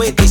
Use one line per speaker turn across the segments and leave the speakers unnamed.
vete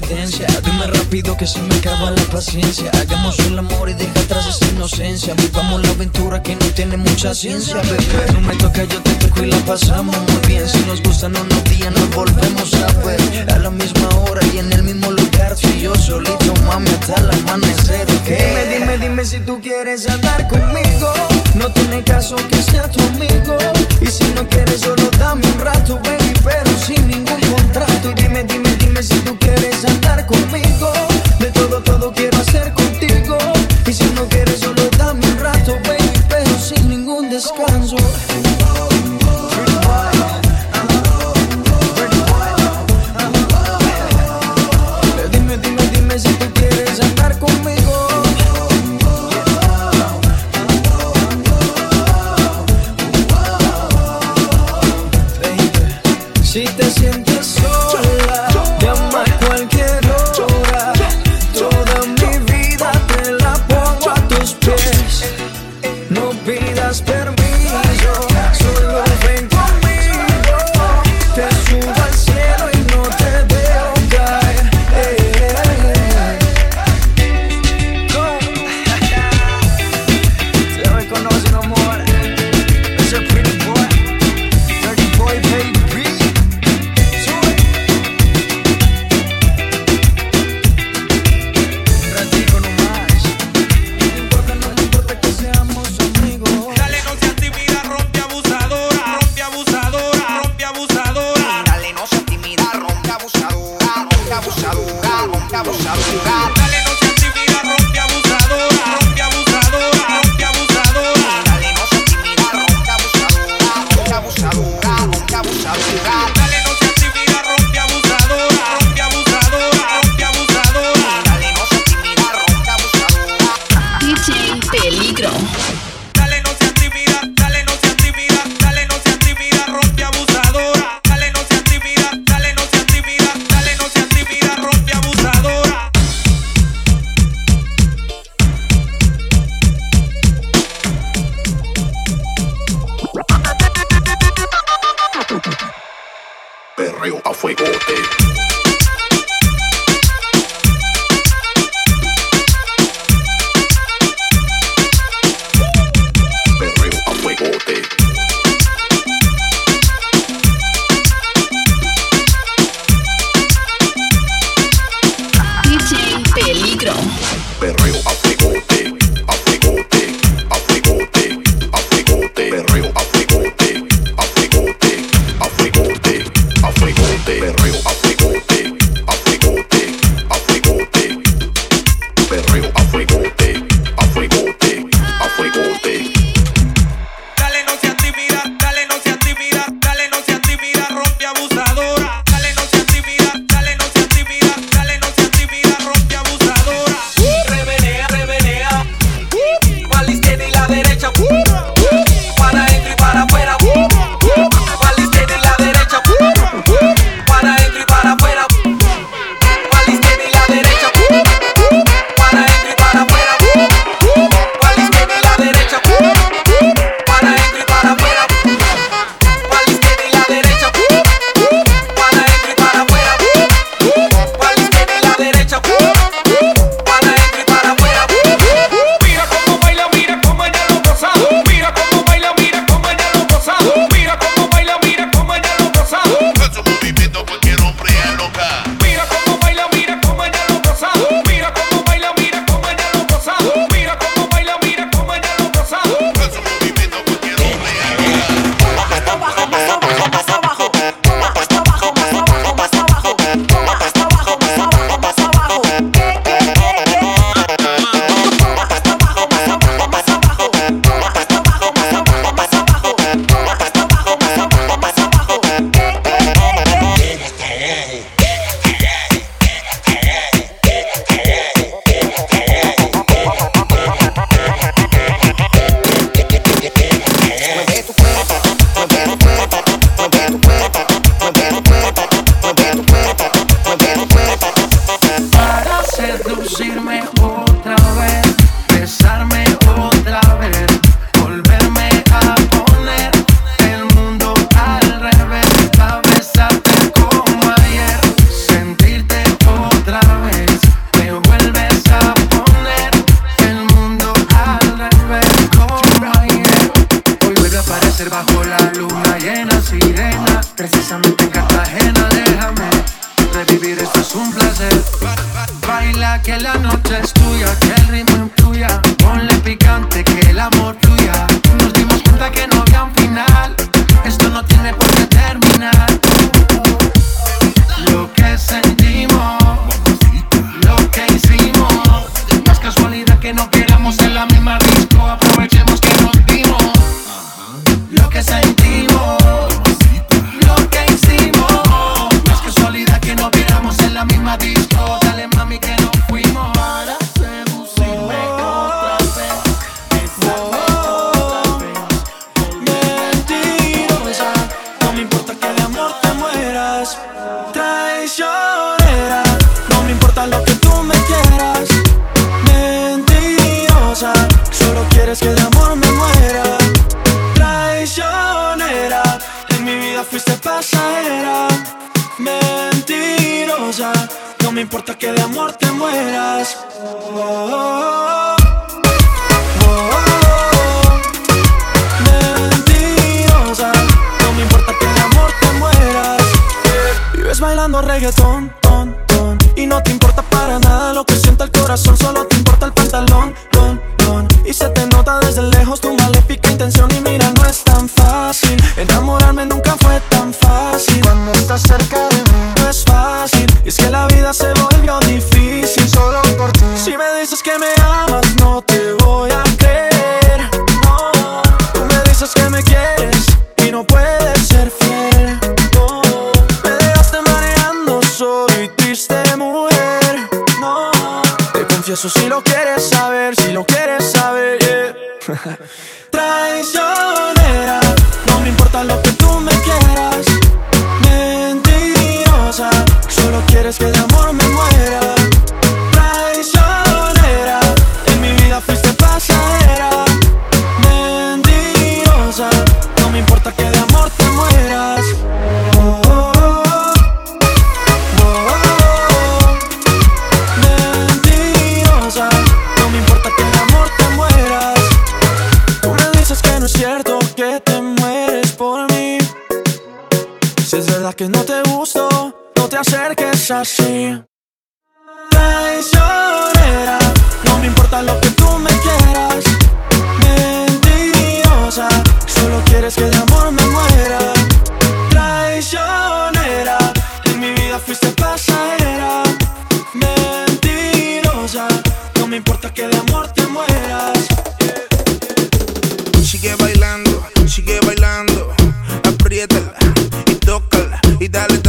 coincidencia. Dime rápido que se me acaba la paciencia. Hagamos el amor y deja atrás esa inocencia. Vivamos la aventura que no tiene mucha ciencia, bebé. Tú me toca, yo te toco y la pasamos muy bien. Si nos gustan unos días, nos volvemos a ver. A la misma hora y en el mismo lugar. Si yo solito, mami, hasta el amanecer. ¿ok? Dime, dime, dime si tú quieres andar conmigo. No tiene caso que sea tu amigo. Y si no quieres, solo dame un rato, baby, pero sin ningún contrato. Y dime, dime, dime si tú quieres andar conmigo. De todo, todo quiero hacer contigo. Y si no quieres, solo dame un rato, baby, pero sin ningún descanso.
sentimos. Y no te importa para nada lo que sienta el corazón, solo te importa el pantalón.
dale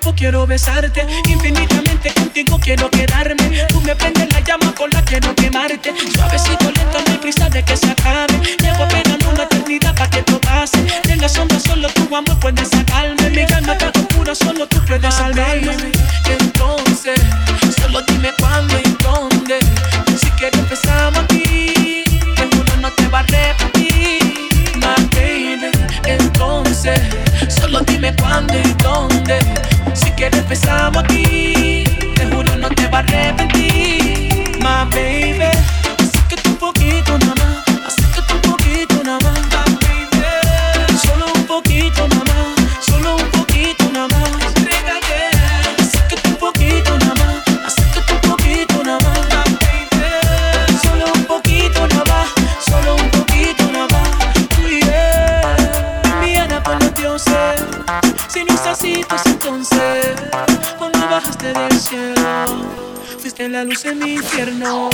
cuerpo
quiero besarte. Infinitamente contigo quiero quedarme. Tú me prendes la llama con la quiero quemarte. Suavecito, lento, no hay prisa de que se acabe. Llevo esperando una eternidad para que esto pase. De la sombra solo tu amor puede sacarme. Mi alma está pura, solo tú puedes salvarme. Entonces, solo dime cuándo y dónde. Si quieres empezamos aquí, te juro no te va a repetir. My baby, entonces, solo dime cuándo y te juro no te va a repetir. My baby, en mi infierno.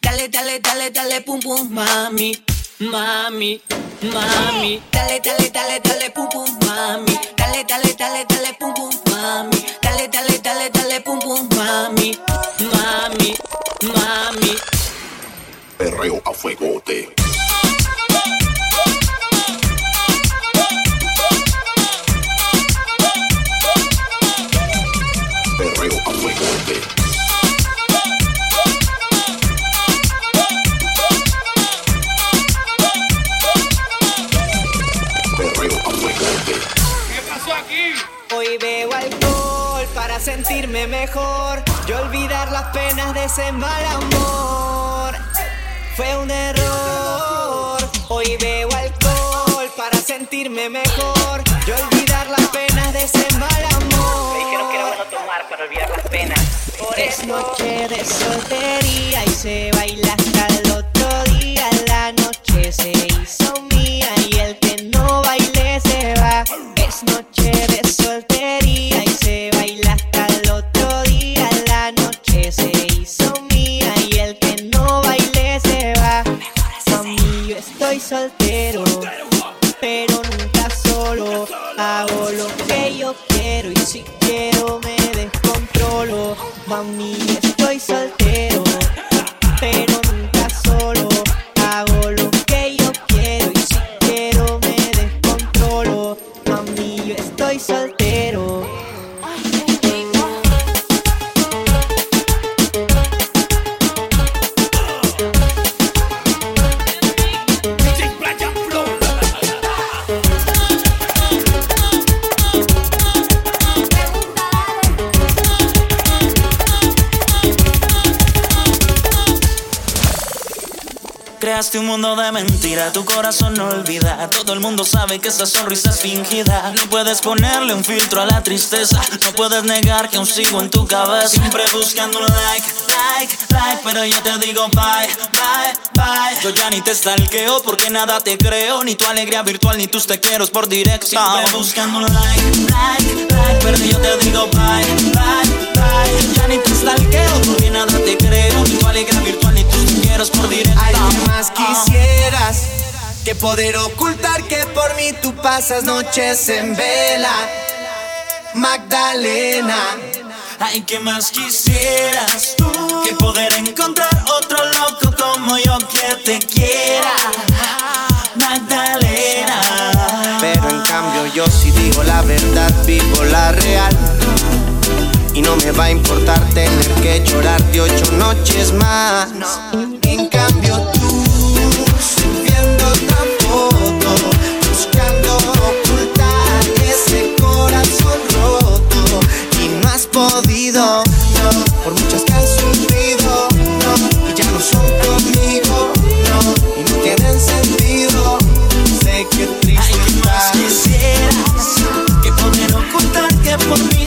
Dale, dale, dale, dale, pum pum, mami. Mami, mami. Dale, dale, dale, dale, pum pum, mami. Dale, dale, dale, dale, pum pum, mami. Dale, dale, dale, dale, pum pum, mami. Mami, mami.
Perreo a fuegote.
Sentirme mejor y olvidar las penas de ese mal amor. Fue un error. Hoy bebo alcohol para sentirme mejor y olvidar las penas de ese mal amor. Me dijeron que era bueno tomar para olvidar las penas. es noche de soltería y se baila hasta el otro día. La noche se hizo mía
tu corazón no olvida. Todo el mundo sabe que esa sonrisa es fingida. No puedes ponerle un filtro a la tristeza. No puedes negar que aún sigo en tu cabeza. Siempre buscando like, like, like. Pero yo te digo bye, bye, bye. Yo ya ni te stalkeo porque nada te creo. Ni tu alegría virtual, ni tus te quiero por directo. Siempre buscando like, like, like. Pero yo te digo bye, bye, bye. Ya ni te stalkeo porque nada te creo. Ni tu alegría virtual,
que poder ocultar que por mí tú pasas noches en vela, Magdalena.
Ay, ¿qué más quisieras tú? Que poder encontrar otro loco como yo que te quiera. Magdalena.
Pero en cambio yo si digo la verdad, vivo la real. Y no me va a importar tener que llorarte ocho noches más.
Quisieras?